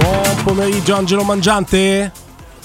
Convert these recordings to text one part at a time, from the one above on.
Buon pomeriggio Angelo Mangiante.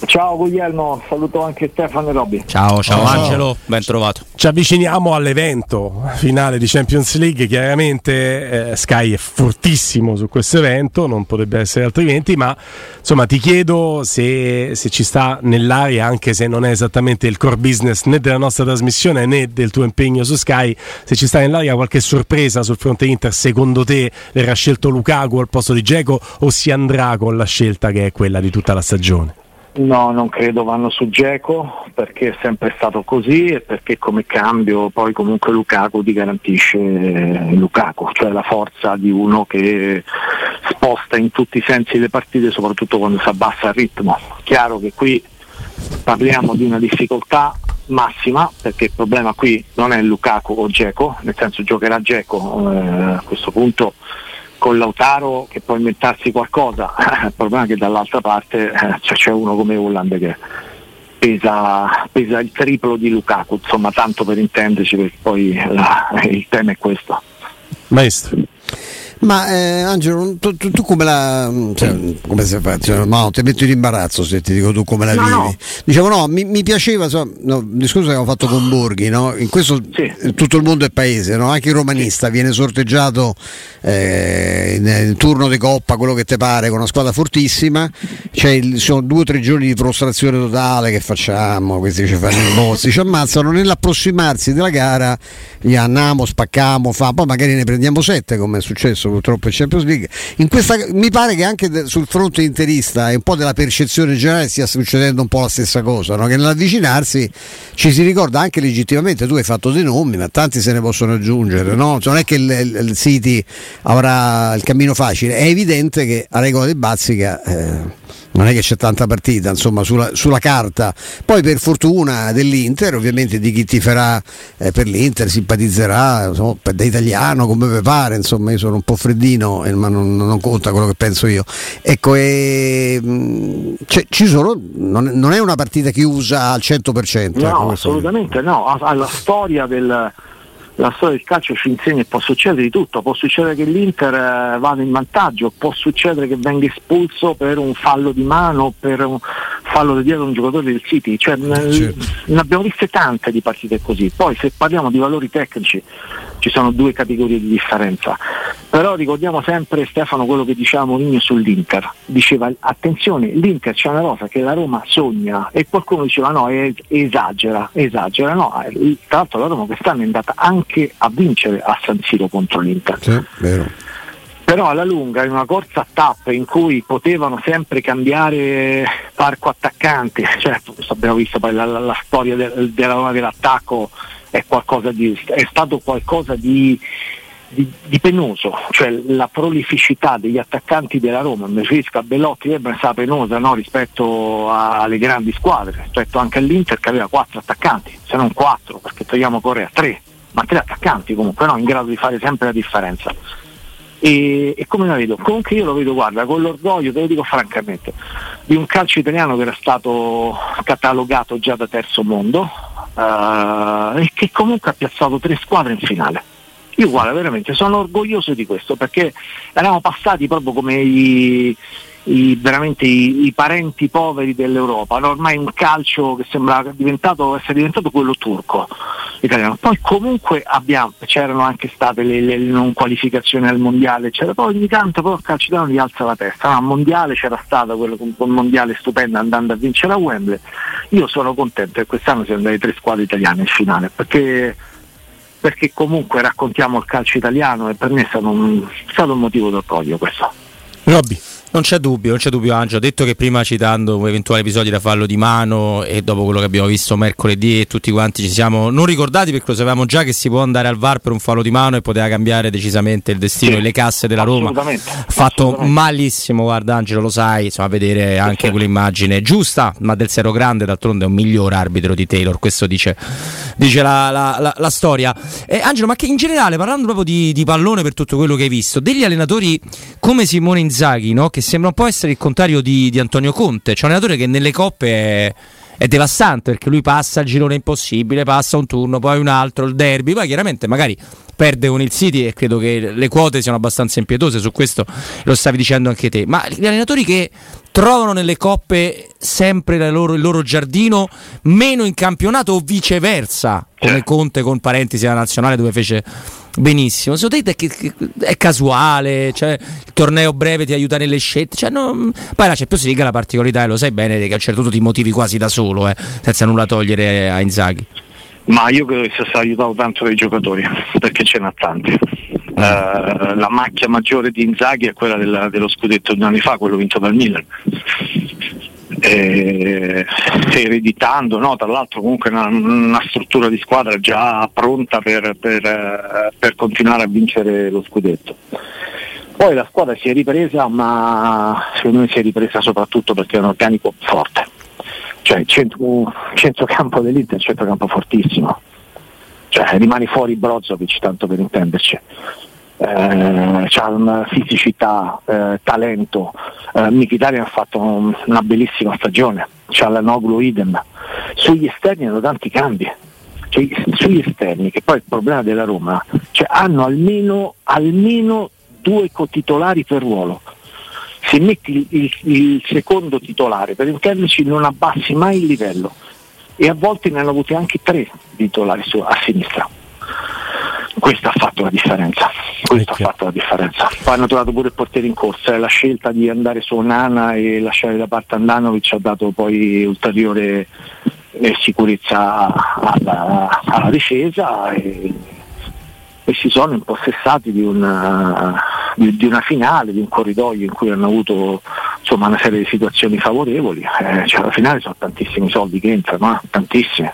Ciao Guglielmo, saluto anche Stefano e Robby. Ciao, ciao, Ciao. Angelo, ben trovato. Ci avviciniamo all'evento finale di Champions League, chiaramente eh, Sky è fortissimo su questo evento, non potrebbe essere altrimenti, ma insomma ti chiedo se, se ci sta nell'aria, anche se non è esattamente il core business né della nostra trasmissione né del tuo impegno su Sky, se ci sta nell'aria qualche sorpresa sul fronte Inter, secondo te verrà scelto Lukaku al posto di Geco o si andrà con la scelta che è quella di tutta la stagione? No, non credo vanno su Geco perché è sempre stato così e perché come cambio poi comunque Lukaku ti garantisce eh, Lukaku, cioè la forza di uno che sposta in tutti i sensi le partite, soprattutto quando si abbassa il ritmo. Chiaro che qui parliamo di una difficoltà massima perché il problema qui non è Lukaku o Geco, nel senso giocherà Geco eh, a questo punto con Lautaro che può inventarsi qualcosa, il problema è che dall'altra parte eh, cioè, c'è uno come Holland che pesa, pesa il triplo di Lukaku, insomma tanto per intenderci perché poi la- il tema è questo. Maestro. Ma eh, Angelo, tu, tu- tu come la. Cioè, come si fa? Cioè, no, ti metto in imbarazzo se ti dico tu come la No, vivi. no. Dicevo no, mi, mi piaceva, so, no, il discorso che avevo fatto con Borghi, no? In questo Sì. eh, tutto il mondo è paese, no? Anche il romanista viene sorteggiato eh, nel turno di coppa, quello che ti pare, con una squadra fortissima. C'è il- ci sono due o tre giorni di frustrazione totale che facciamo, questi ci fanno i bozzi, ci ammazzano. Nell'approssimarsi della gara gli andiamo, spaccamo, fa, poi magari ne prendiamo sette come è successo purtroppo in Champions League. Questa, mi pare che anche sul fronte interista e un po' della percezione generale stia succedendo un po' la stessa cosa, no? che nell'avvicinarsi ci si ricorda anche legittimamente, tu hai fatto dei nomi, ma tanti se ne possono aggiungere, no? Cioè, non è che il- il City avrà il cammino facile, è evidente che a regola di Bazzica... eh, non è che c'è tanta partita, insomma, sulla, sulla carta. Poi per fortuna dell'Inter, ovviamente di chi tiferà eh, per l'Inter, simpatizzerà, insomma, da italiano come vi pare, insomma, io sono un po' freddino, eh, ma non, non conta quello che penso io. Ecco, e, c'è- ci sono, non, è- non è una partita chiusa al 100%. ecco, No, questo- assolutamente no. Ah, La storia del, la storia del calcio ci insegna che può succedere di tutto, può succedere che l'Inter eh, vada in vantaggio, può succedere che venga espulso per un fallo di mano, per un fallo di dietro a un giocatore del City, cioè, certo. ne abbiamo viste tante di partite così. Poi se parliamo di valori tecnici ci sono due categorie di differenza. Però ricordiamo sempre Stefano quello che diceva Mourinho sull'Inter. Diceva attenzione, l'Inter c'è una cosa che la Roma sogna e qualcuno diceva no, è- esagera, esagera. No, eh, tra l'altro la Roma quest'anno è andata anche a vincere a San Siro contro l'Inter Sì, però alla lunga in una corsa a tappe in cui potevano sempre cambiare parco attaccante, cioè, abbiamo visto poi la, la- la storia del- della Roma dell'attacco è, di, è stato qualcosa di, di- di penoso, cioè la prolificità degli attaccanti della Roma, mi riferisco a Bellotti è stata penosa no, rispetto a- alle grandi squadre, rispetto anche all'Inter che aveva quattro attaccanti, se non quattro, perché togliamo Corea, tre, ma tre attaccanti comunque no, in grado di fare sempre la differenza. E, e come la vedo? Comunque io lo vedo, guarda, con l'orgoglio, te lo dico francamente, di un calcio italiano che era stato catalogato già da terzo mondo e che comunque ha piazzato tre squadre in finale. Io guarda, veramente sono orgoglioso di questo perché eravamo passati proprio come i, i- veramente i, i parenti poveri dell'Europa, no? ormai un calcio che sembra diventato, essere diventato quello turco italiano. Poi comunque abbiamo, c'erano anche state le, le non qualificazioni al mondiale, c'era poi ogni tanto però il calcio italiano gli alza la testa. No, al mondiale c'era stato quello un mondiale stupendo andando a vincere a Wembley. Io sono contento che quest'anno siano andate tre squadre italiane in finale perché, perché comunque raccontiamo il calcio italiano e per me è stato un, è stato un motivo d'orgoglio questo. Robby. Non c'è dubbio, non c'è dubbio Angelo. Detto che prima citando un eventuale episodio da fallo di mano e dopo quello che abbiamo visto mercoledì e tutti quanti ci siamo non ricordati perché lo sapevamo già che si può andare al VAR per un fallo di mano e poteva cambiare decisamente il destino e le casse della Roma. Fatto malissimo, guarda Angelo, lo sai, insomma, vedere anche quell'immagine giusta, ma del Sero Grande d'altronde è un miglior arbitro di Taylor, questo dice, dice la, la, la, la, storia. Eh, Angelo, ma che in generale, parlando proprio di, di, pallone per tutto quello che hai visto, degli allenatori come Simone Inzaghi, no? che sembra un po' essere il contrario di, di Antonio Conte. C'è un allenatore che nelle coppe è, è, devastante perché lui passa il girone impossibile, passa un turno, poi un altro, il derby, poi chiaramente magari perde con il City e credo che le quote siano abbastanza impietose, su questo lo stavi dicendo anche te. Ma gli allenatori che trovano nelle coppe sempre loro, il loro giardino, meno in campionato o viceversa, come Conte con parentesi alla nazionale dove fece benissimo. Secondo te è, è casuale? Cioè, il torneo breve ti aiuta nelle scelte? Cioè, no, poi la Champions League la particolarità, e lo sai bene, che a un certo punto ti motivi quasi da solo, eh, senza nulla togliere a Inzaghi. Ma io credo che sia stato aiutato tanto dai giocatori, perché ce n'ha tanti. Uh, la macchia maggiore di Inzaghi è quella della, dello scudetto di anni fa, quello vinto dal Milan. E, ereditando, no? tra l'altro comunque una, una, struttura di squadra già pronta per, per, per continuare a vincere lo scudetto. Poi la squadra si è ripresa, ma secondo me si è ripresa soprattutto perché è un organico forte cioè il centro, centrocampo dell'Inter è un centrocampo fortissimo, cioè rimani fuori Brozovic tanto per intenderci. Eh, c'ha una fisicità, eh, talento, eh, Mkhitaryan ha fatto un, una bellissima stagione, c'ha la Noglu idem, sugli esterni hanno tanti cambi, cioè, sugli esterni che poi il problema della Roma, cioè, hanno almeno, almeno due cotitolari per ruolo, se metti il, il, secondo titolare per intenderci non abbassi mai il livello e a volte ne hanno avuti anche tre titolari su, a sinistra. Questo ha fatto la differenza. Questo ha fatto la differenza. Poi hanno trovato pure il portiere in corsa. La scelta di andare su Nana e lasciare da parte Andanovic ha dato poi ulteriore eh, sicurezza alla, alla difesa e, e si sono impossessati di una, di, di una, finale, di un corridoio in cui hanno avuto insomma, una serie di situazioni favorevoli. Eh, cioè, alla finale sono tantissimi soldi che entrano, eh? tantissimi.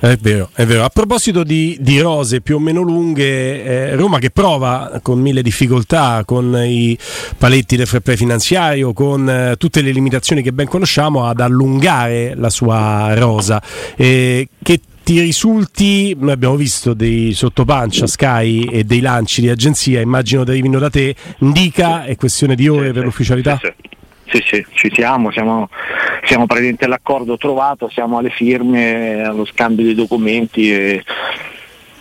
È vero, è vero. A proposito di, di rose più o meno lunghe, eh, Roma che prova con mille difficoltà, con i paletti del fair play finanziario, con eh, tutte le limitazioni che ben conosciamo, ad allungare la sua rosa. Eh, che ti risulti, noi abbiamo visto dei sottopancia Sky e dei lanci di agenzia, immagino che arrivino da te, indica è questione di ore sì, per sì, l'ufficialità? Sì, sì, sì, ci siamo, siamo, siamo presenti all'accordo trovato, siamo alle firme, allo scambio dei documenti e,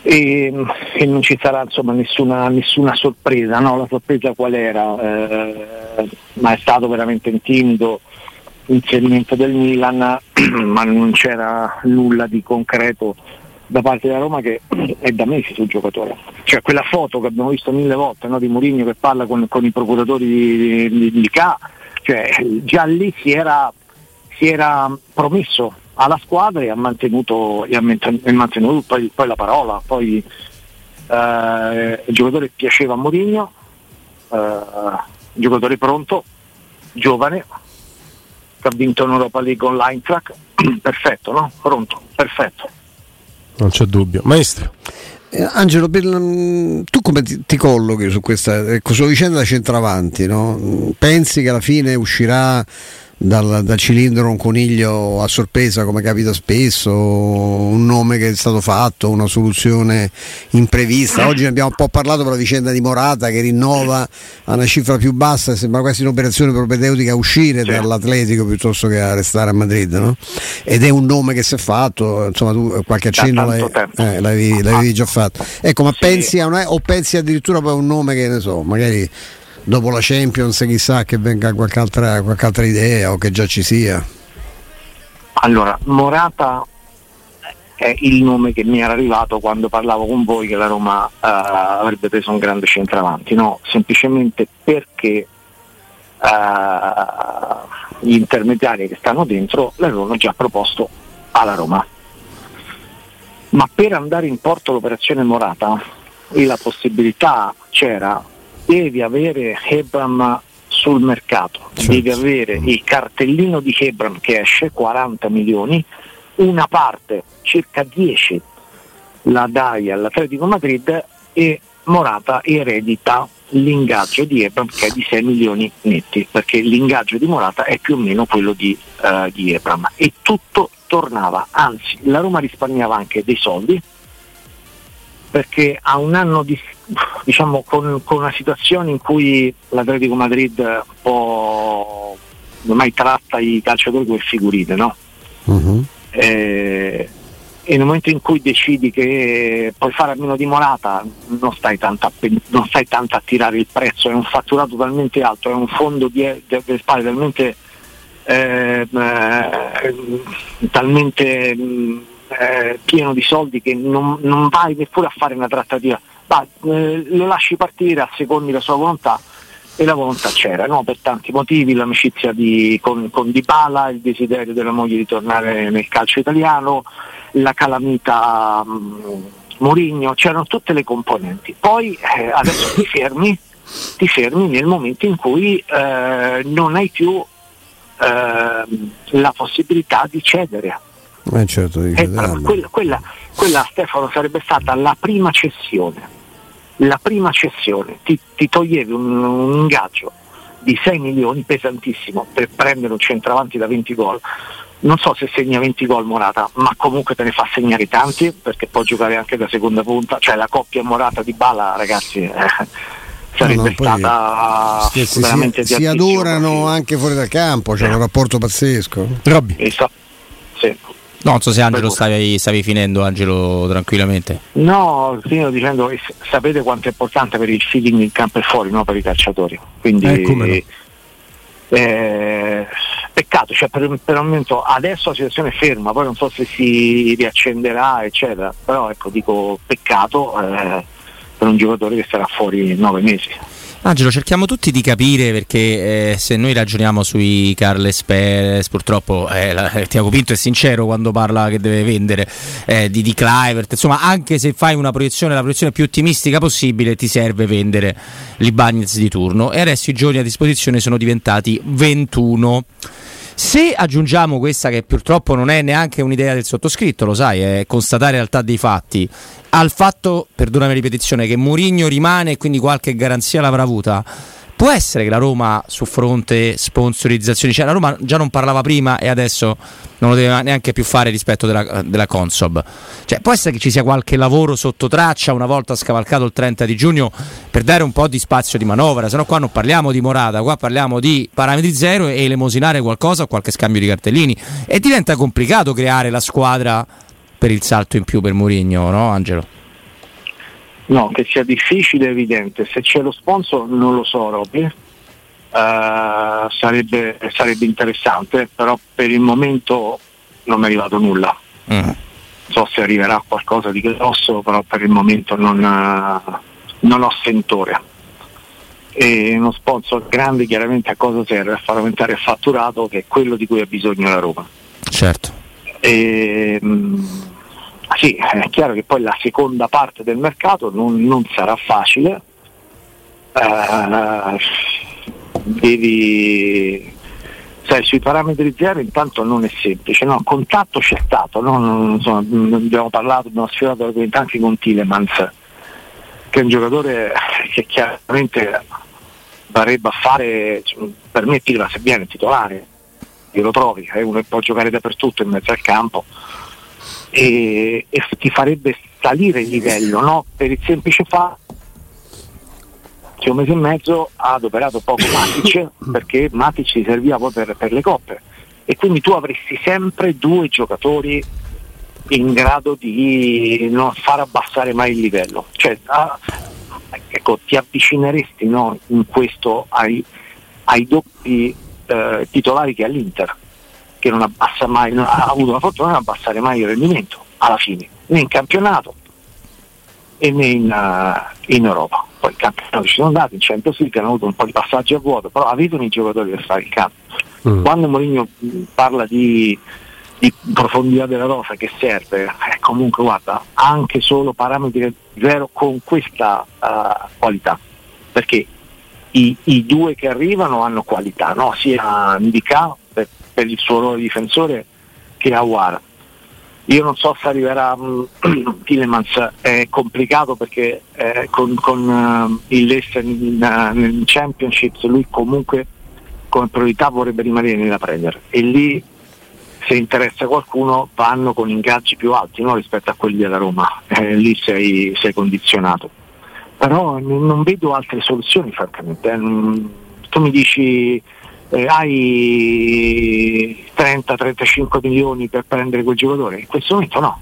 e, e non ci sarà insomma, nessuna, nessuna sorpresa, no? la sorpresa qual era? Eh, ma è stato veramente intimido inserimento del Milan, ma non c'era nulla di concreto da parte della Roma che è da mesi sul giocatore. Cioè quella foto che abbiamo visto mille volte no, di Mourinho che parla con, con i procuratori di, di, di K, cioè, già lì si era, si era, promesso alla squadra e ha mantenuto, e ha mantenuto poi, poi, la parola. Poi eh, il giocatore piaceva a Mourinho, eh, giocatore pronto, giovane, che ha vinto in Europa League con l'Eintracht, perfetto, no? Pronto, perfetto. Non c'è dubbio. Maestro. Eh, Angelo, per, tu come ti, ti, collochi su questa ecco, sulla vicenda da centravanti? No? Pensi che alla fine uscirà dal, dal, cilindro un coniglio a sorpresa come capita spesso, un nome che è stato fatto, una soluzione imprevista. Oggi ne abbiamo un po' parlato per la vicenda di Morata che rinnova a una cifra più bassa, sembra quasi un'operazione propedeutica uscire sì. dall'Atletico piuttosto che a restare a Madrid. No? Ed è un nome che si è fatto, insomma tu qualche accenno l'hai, eh, l'avevi, l'avevi, già fatto. Ecco, ma sì. pensi a una, o pensi addirittura poi a un nome che ne so, magari dopo la Champions chissà che venga qualche altra, qualche altra idea o che già ci sia. Allora, Morata è il nome che mi era arrivato quando parlavo con voi che la Roma uh, avrebbe preso un grande centravanti, no, semplicemente perché uh, gli intermediari che stanno dentro l'avevano già proposto alla Roma. Ma per andare in porto l'operazione Morata la possibilità c'era, devi avere Hebram sul mercato, certo. devi avere il cartellino di Hebram che esce, 40 milioni, una parte, circa 10, la dai all'Atletico Madrid e Morata eredita l'ingaggio di Ebram che è di 6 milioni netti, perché l'ingaggio di Morata è più o meno quello di, uh, di Ebram e tutto tornava, anzi la Roma risparmiava anche dei soldi perché a un anno di, diciamo, con, con, una situazione in cui l'Atletico Madrid un po' ormai tratta i calciatori come figurine, no? Uh-huh. Eh, e nel momento in cui decidi che puoi fare a meno di Morata non stai, tanto a, non stai tanto a tirare il prezzo, è un fatturato talmente alto, è un fondo delle spalle talmente, eh, eh, talmente eh, pieno di soldi che non, non, vai neppure a fare una trattativa, Va, eh, lo lasci partire a secondi la sua volontà e la volontà c'era, no? per tanti motivi, l'amicizia di, con, con Dybala, il desiderio della moglie di tornare nel calcio italiano, la calamita um, Mourinho, c'erano tutte le componenti. Poi eh, adesso ti fermi, ti fermi nel momento in cui eh, non hai più eh, la possibilità di cedere. Eh certo, eh, quella, quella, quella Stefano sarebbe stata la prima cessione la prima cessione ti, ti toglievi un, un, ingaggio di 6 milioni pesantissimo per prendere un centravanti da 20 gol. Non so se segna 20 gol Morata ma comunque te ne fa segnare tanti perché può giocare anche da seconda punta. Cioè la coppia Morata di Bala ragazzi eh, sarebbe no, no, stata si, veramente si, si adorano anche fuori dal campo c'è eh. un rapporto pazzesco. Robby. Sì. No, non so se Angelo stavi, stavi, finendo, Angelo, tranquillamente. No, fino dicendo sapete quanto è importante per il feeling in campo e fuori, no? per i calciatori. Quindi eh, eh, peccato, cioè per, per, il momento adesso la situazione è ferma, poi non so se si riaccenderà, eccetera. Però ecco, dico peccato eh, per un giocatore che sarà fuori nove mesi. Angelo, cerchiamo tutti di capire perché eh, se noi ragioniamo sui Carles Perez, purtroppo eh, la, eh, Tiago Pinto è sincero quando parla che deve vendere eh, di, di Clivert, insomma anche se fai una proiezione, la proiezione più ottimistica possibile ti serve vendere l'Ibagnez di turno e adesso i giorni a disposizione sono diventati 21. Se aggiungiamo questa che purtroppo non è neanche un'idea del sottoscritto, lo sai, è constatare realtà dei fatti, al fatto, perdonami la ripetizione, che Mourinho rimane e quindi qualche garanzia l'avrà avuta Può essere che la Roma su fronte sponsorizzazioni, cioè la Roma già non parlava prima e adesso non lo deve neanche più fare rispetto della, della Consob. Cioè, può essere che ci sia qualche lavoro sotto traccia una volta scavalcato il 30 di giugno per dare un po' di spazio di manovra, se no qua non parliamo di morata, qua parliamo di parametri zero e elemosinare qualcosa o qualche scambio di cartellini e diventa complicato creare la squadra per il salto in più per Mourinho, no Angelo? No, che sia difficile è evidente. Se c'è lo sponsor non lo so, Robby. Uh, sarebbe, sarebbe, interessante, però per il momento non mi è arrivato nulla. Mm. Non so se arriverà qualcosa di grosso, però per il momento non, uh, non ho sentore. E uno sponsor grande chiaramente a cosa serve? A far aumentare il fatturato che è quello di cui ha bisogno la Roma. Certo. E, um, sì, è chiaro che poi la seconda parte del mercato non, non sarà facile. Uh, devi sai, sui parametri zero intanto non è semplice, no, contatto c'è stato, no? insomma, abbiamo parlato, abbiamo sfiorato anche con Tilemans, che è un giocatore che chiaramente varrebbe a fare, cioè, per me Tilemans se viene titolare, lo trovi, è uno che può giocare dappertutto in mezzo al campo e, e ti farebbe salire il livello no? per il semplice fatto che un mese e mezzo ha adoperato poco Matic perché Matic si serviva poi per, per le coppe e quindi tu avresti sempre due giocatori in grado di non far abbassare mai il livello. Cioè, ah, ecco, ti avvicineresti no, in questo ai, ai doppi eh, titolari che ha l'Inter che non abbassa mai, non ha avuto la fortuna di non abbassare mai il rendimento. alla fine, né in campionato e né in, uh, in Europa. Poi in campionato ci sono andati, in Champions League hanno avuto un po' di passaggi a vuoto, però avevano i giocatori per stare in campo. Mm. Quando Mourinho parla di, di, profondità della rosa che serve, eh, comunque guarda, anche solo parametri zero con questa uh, qualità, perché i, i, due che arrivano hanno qualità, no? sia per, per, il suo ruolo di difensore che Awara. Io non so se arriverà um, Tillemans, è complicato perché eh, con, con uh, il Leicester in, uh, nel Championship lui comunque come priorità vorrebbe rimanere nella Premier e lì se interessa qualcuno vanno con ingaggi più alti no? rispetto a quelli della Roma, eh, lì sei, sei condizionato però non vedo altre soluzioni francamente. Eh. Tu mi dici eh, hai 30-35 milioni per prendere quel giocatore, in questo momento no.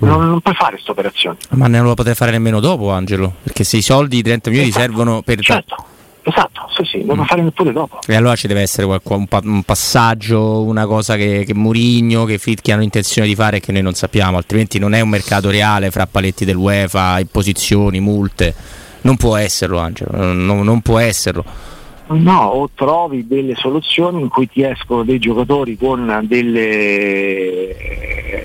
Non, mm. non puoi fare questa operazione. Ma non lo potrai fare nemmeno dopo, Angelo, perché se i soldi, i 30 milioni esatto. servono per... Certo. Esatto, sì, sì, non mm. lo fare neppure dopo. E allora ci deve essere qualche, un, pa- un, passaggio, una cosa che, che Murigno, che Fitchi hanno intenzione di fare e che noi non sappiamo, altrimenti non è un mercato reale fra paletti dell'UEFA, imposizioni, multe. Non può esserlo, Angelo, non, non può esserlo. No, o trovi delle soluzioni in cui ti escono dei giocatori con delle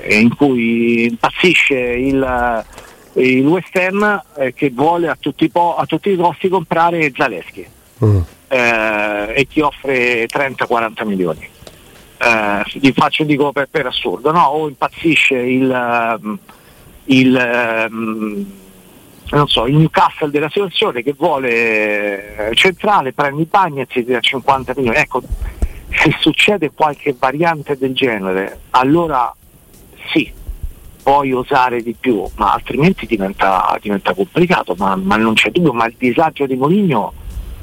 in cui impazzisce il, il West Ham eh, che vuole a tutti, po- a tutti, i costi comprare Zaleschi mm. eh, e ti offre 30-40 milioni. Eh, vi faccio dico per, per, assurdo, no? O impazzisce il, um, il um, non so, il Newcastle della situazione che vuole eh, centrale, prende bagni e ti da 50 milioni. Ecco, se succede qualche variante del genere, allora sì, puoi osare di più, ma altrimenti diventa, diventa complicato, ma, ma, non c'è dubbio, ma il disagio di Moligno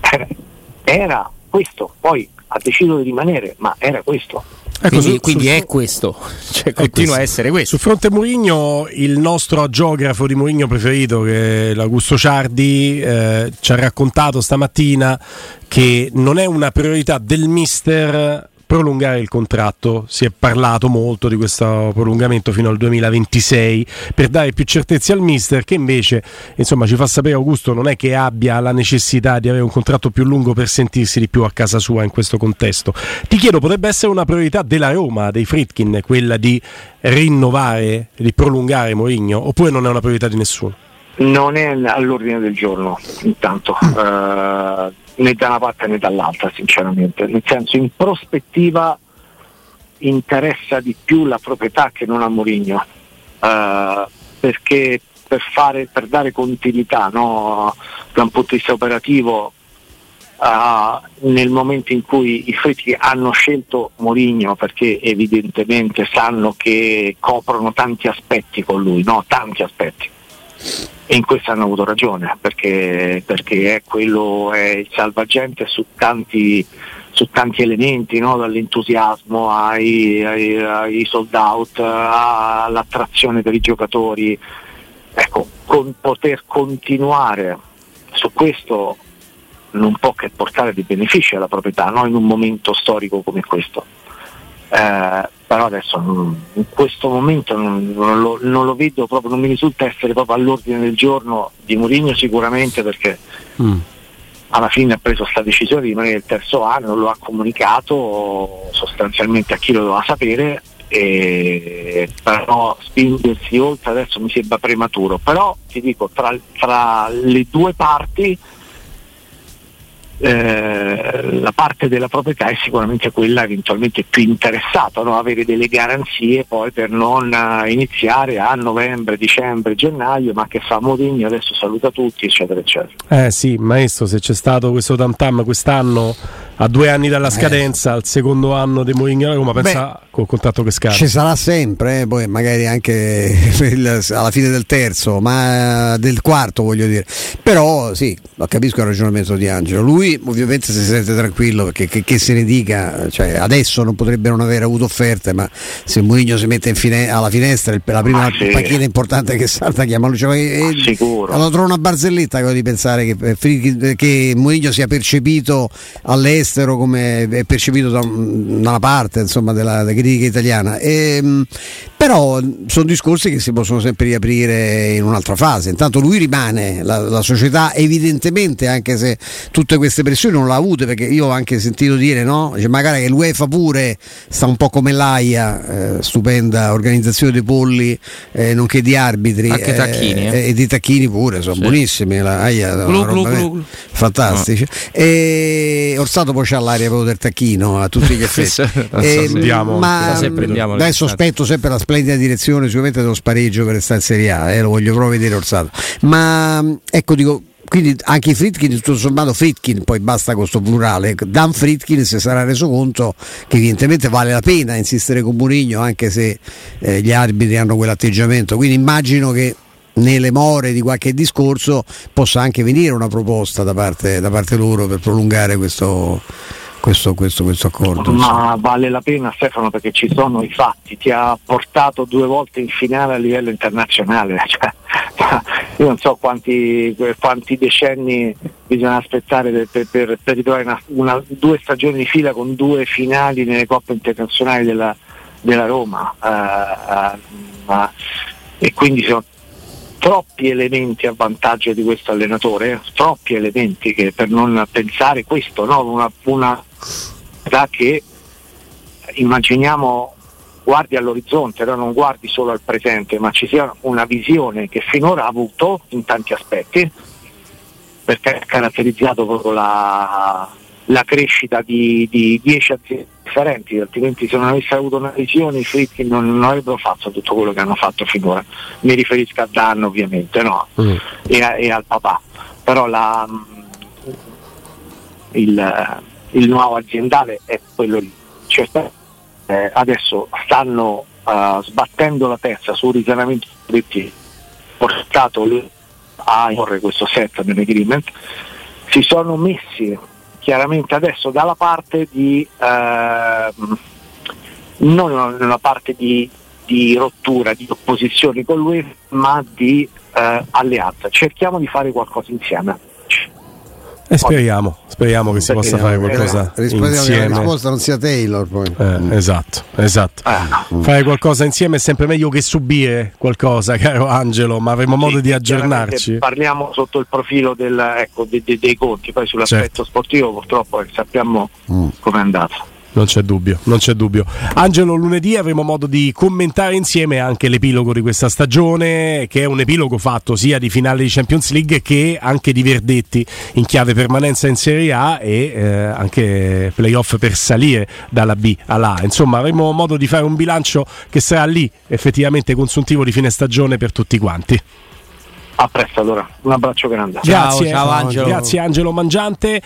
era questo, poi ha deciso di rimanere, ma era questo. Ecco, quindi, su, quindi su, è questo, cioè, continua a essere questo. Su fronte Mourinho, il nostro geografo di Mourinho preferito, che è l'Augusto Ciardi, eh, ci ha raccontato stamattina che non è una priorità del mister prolungare il contratto. Si è parlato molto di questo prolungamento fino al 2026 per dare più certezze al mister che invece insomma, ci fa sapere Augusto non è che abbia la necessità di avere un contratto più lungo per sentirsi di più a casa sua in questo contesto. Ti chiedo, potrebbe essere una priorità della Roma, dei Fritkin, quella di rinnovare, di prolungare Mourinho oppure non è una priorità di nessuno? Non è all'ordine del giorno, intanto. Uh, né da una parte né dall'altra, sinceramente. Nel senso, in prospettiva interessa di più la proprietà che non a Mourinho, uh, perché per, fare, per, dare continuità no, da un punto di vista operativo uh, nel momento in cui i Fritti hanno scelto Mourinho perché evidentemente sanno che coprono tanti aspetti con lui, no? tanti aspetti e in questo hanno avuto ragione perché, perché è quello è il salvagente su tanti, su tanti elementi, no? dall'entusiasmo ai, ai, ai, sold out, all'attrazione per i giocatori. Ecco, con poter continuare su questo non può che portare dei benefici alla proprietà no? in un momento storico come questo. Eh, però adesso in questo momento non, non, lo, non, lo, vedo proprio, non mi risulta essere proprio all'ordine del giorno di Mourinho sicuramente perché mm. alla fine ha preso questa decisione di rimanere il terzo anno, lo ha comunicato sostanzialmente a chi lo doveva sapere e, però spingersi oltre adesso mi sembra prematuro però ti dico tra, tra le due parti eh, la parte della proprietà è sicuramente quella eventualmente più interessata, no? avere delle garanzie poi per non uh, iniziare a novembre, dicembre, gennaio, ma che fa Mourinho, adesso saluta tutti, eccetera, eccetera. Eh sì, maestro, se c'è stato questo tam tam quest'anno a due anni dalla eh. scadenza, eh. al secondo anno di Mourinho alla Roma, pensa Beh, col contratto che scade. Ci sarà sempre, eh, poi magari anche il, alla fine del terzo, ma del quarto voglio dire. Però sì, capisco il ragionamento di Angelo. Lui ovviamente si sente tranquillo perché che, che se ne dica, cioè, adesso non potrebbe non aver avuto offerte, ma se Mourinho si mette fine, alla finestra, la prima ah, sì. panchina importante che salta chiama lui. Cioè, eh, sicuro. Allora trovo una barzelletta di pensare che, che Mourinho sia percepito all'estero all'estero come è percepito da, una parte insomma, della, della critica italiana. E, ehm, Però sono discorsi che si possono sempre riaprire in un'altra fase. Intanto lui rimane, la, la società evidentemente, anche se tutte queste pressioni non l'ha avute, perché io ho anche sentito dire, no? Cioè, magari che l'UEFA pure sta un po' come l'AIA, eh, stupenda organizzazione dei polli, eh, nonché di arbitri. Anche Tacchini, eh. E di Tacchini pure, sono Sì. buonissimi. La AIA, Glu, una roba glu, ver- glu, glu. fantastici. E Orsato poi c'ha l'aria proprio del tacchino a tutti gli effetti. Sì, E, salutiamo. ma distanze. aspetto sempre la splendida direzione sicuramente dello spareggio per restare in Serie A, eh, lo voglio proprio vedere Orsato. Ma ecco dico. Quindi anche Fritkin, tutto sommato Fritkin, poi basta questo plurale, Dan Fritkin si sarà reso conto che evidentemente vale la pena insistere con Murigno anche se eh, gli arbitri hanno quell'atteggiamento, quindi immagino che nelle more di qualche discorso possa anche venire una proposta da parte, da parte loro per prolungare questo, questo, questo, questo accordo. Ma vale la pena Stefano perché ci sono i fatti, ti ha portato due volte in finale a livello internazionale, cioè, io non so quanti, quanti decenni bisogna aspettare per, per, per, ritrovare una, una- due stagioni di fila con due finali nelle coppe internazionali della, della Roma eh, eh, ma- e quindi sono troppi elementi a vantaggio di questo allenatore, eh, troppi elementi che per non pensare questo, no? una, una da che immaginiamo guardi all'orizzonte, no? non guardi solo al presente, ma ci sia una visione che finora ha avuto in tanti aspetti, perché ha caratterizzato proprio la, la crescita di, di 10 aziende differenti, altrimenti se non avesse avuto una visione i Fritkin non, non avrebbero fatto tutto quello che hanno fatto finora. Mi riferisco a Dan ovviamente, no? Mm. e, a- e al papà. Però la, il, il nuovo aziendale è quello lì. Cioè, eh, adesso stanno eh, sbattendo la testa sul risanamento dei portato lì a imporre questo settlement agreement, si sono messi chiaramente adesso dalla parte di ehm, non una parte di, di rottura, di opposizione con lui, ma di eh, alleanza. Cerchiamo di fare qualcosa insieme. E speriamo, speriamo che si possa fare qualcosa Rispettiamo che la insieme. risposta non sia Taylor poi. Eh, esatto, esatto. Eh, Fare qualcosa insieme è sempre meglio che subire qualcosa, caro Angelo, ma avremo modo Sì, di aggiornarci. Parliamo sotto il profilo del, ecco, de- de- dei conti, poi sull'aspetto Certo. sportivo purtroppo eh, sappiamo com'è andato. Non c'è dubbio, non c'è dubbio. Angelo, lunedì avremo modo di commentare insieme anche l'epilogo di questa stagione, che è un epilogo fatto sia di finale di Champions League che anche di verdetti in chiave permanenza in Serie A e eh, anche playoff per salire dalla B alla A. Insomma, avremo modo di fare un bilancio che sarà lì effettivamente consuntivo di fine stagione per tutti quanti. A presto allora, un abbraccio grande. Ciao, Grazie, ciao, Angelo. Grazie Angelo Mangiante.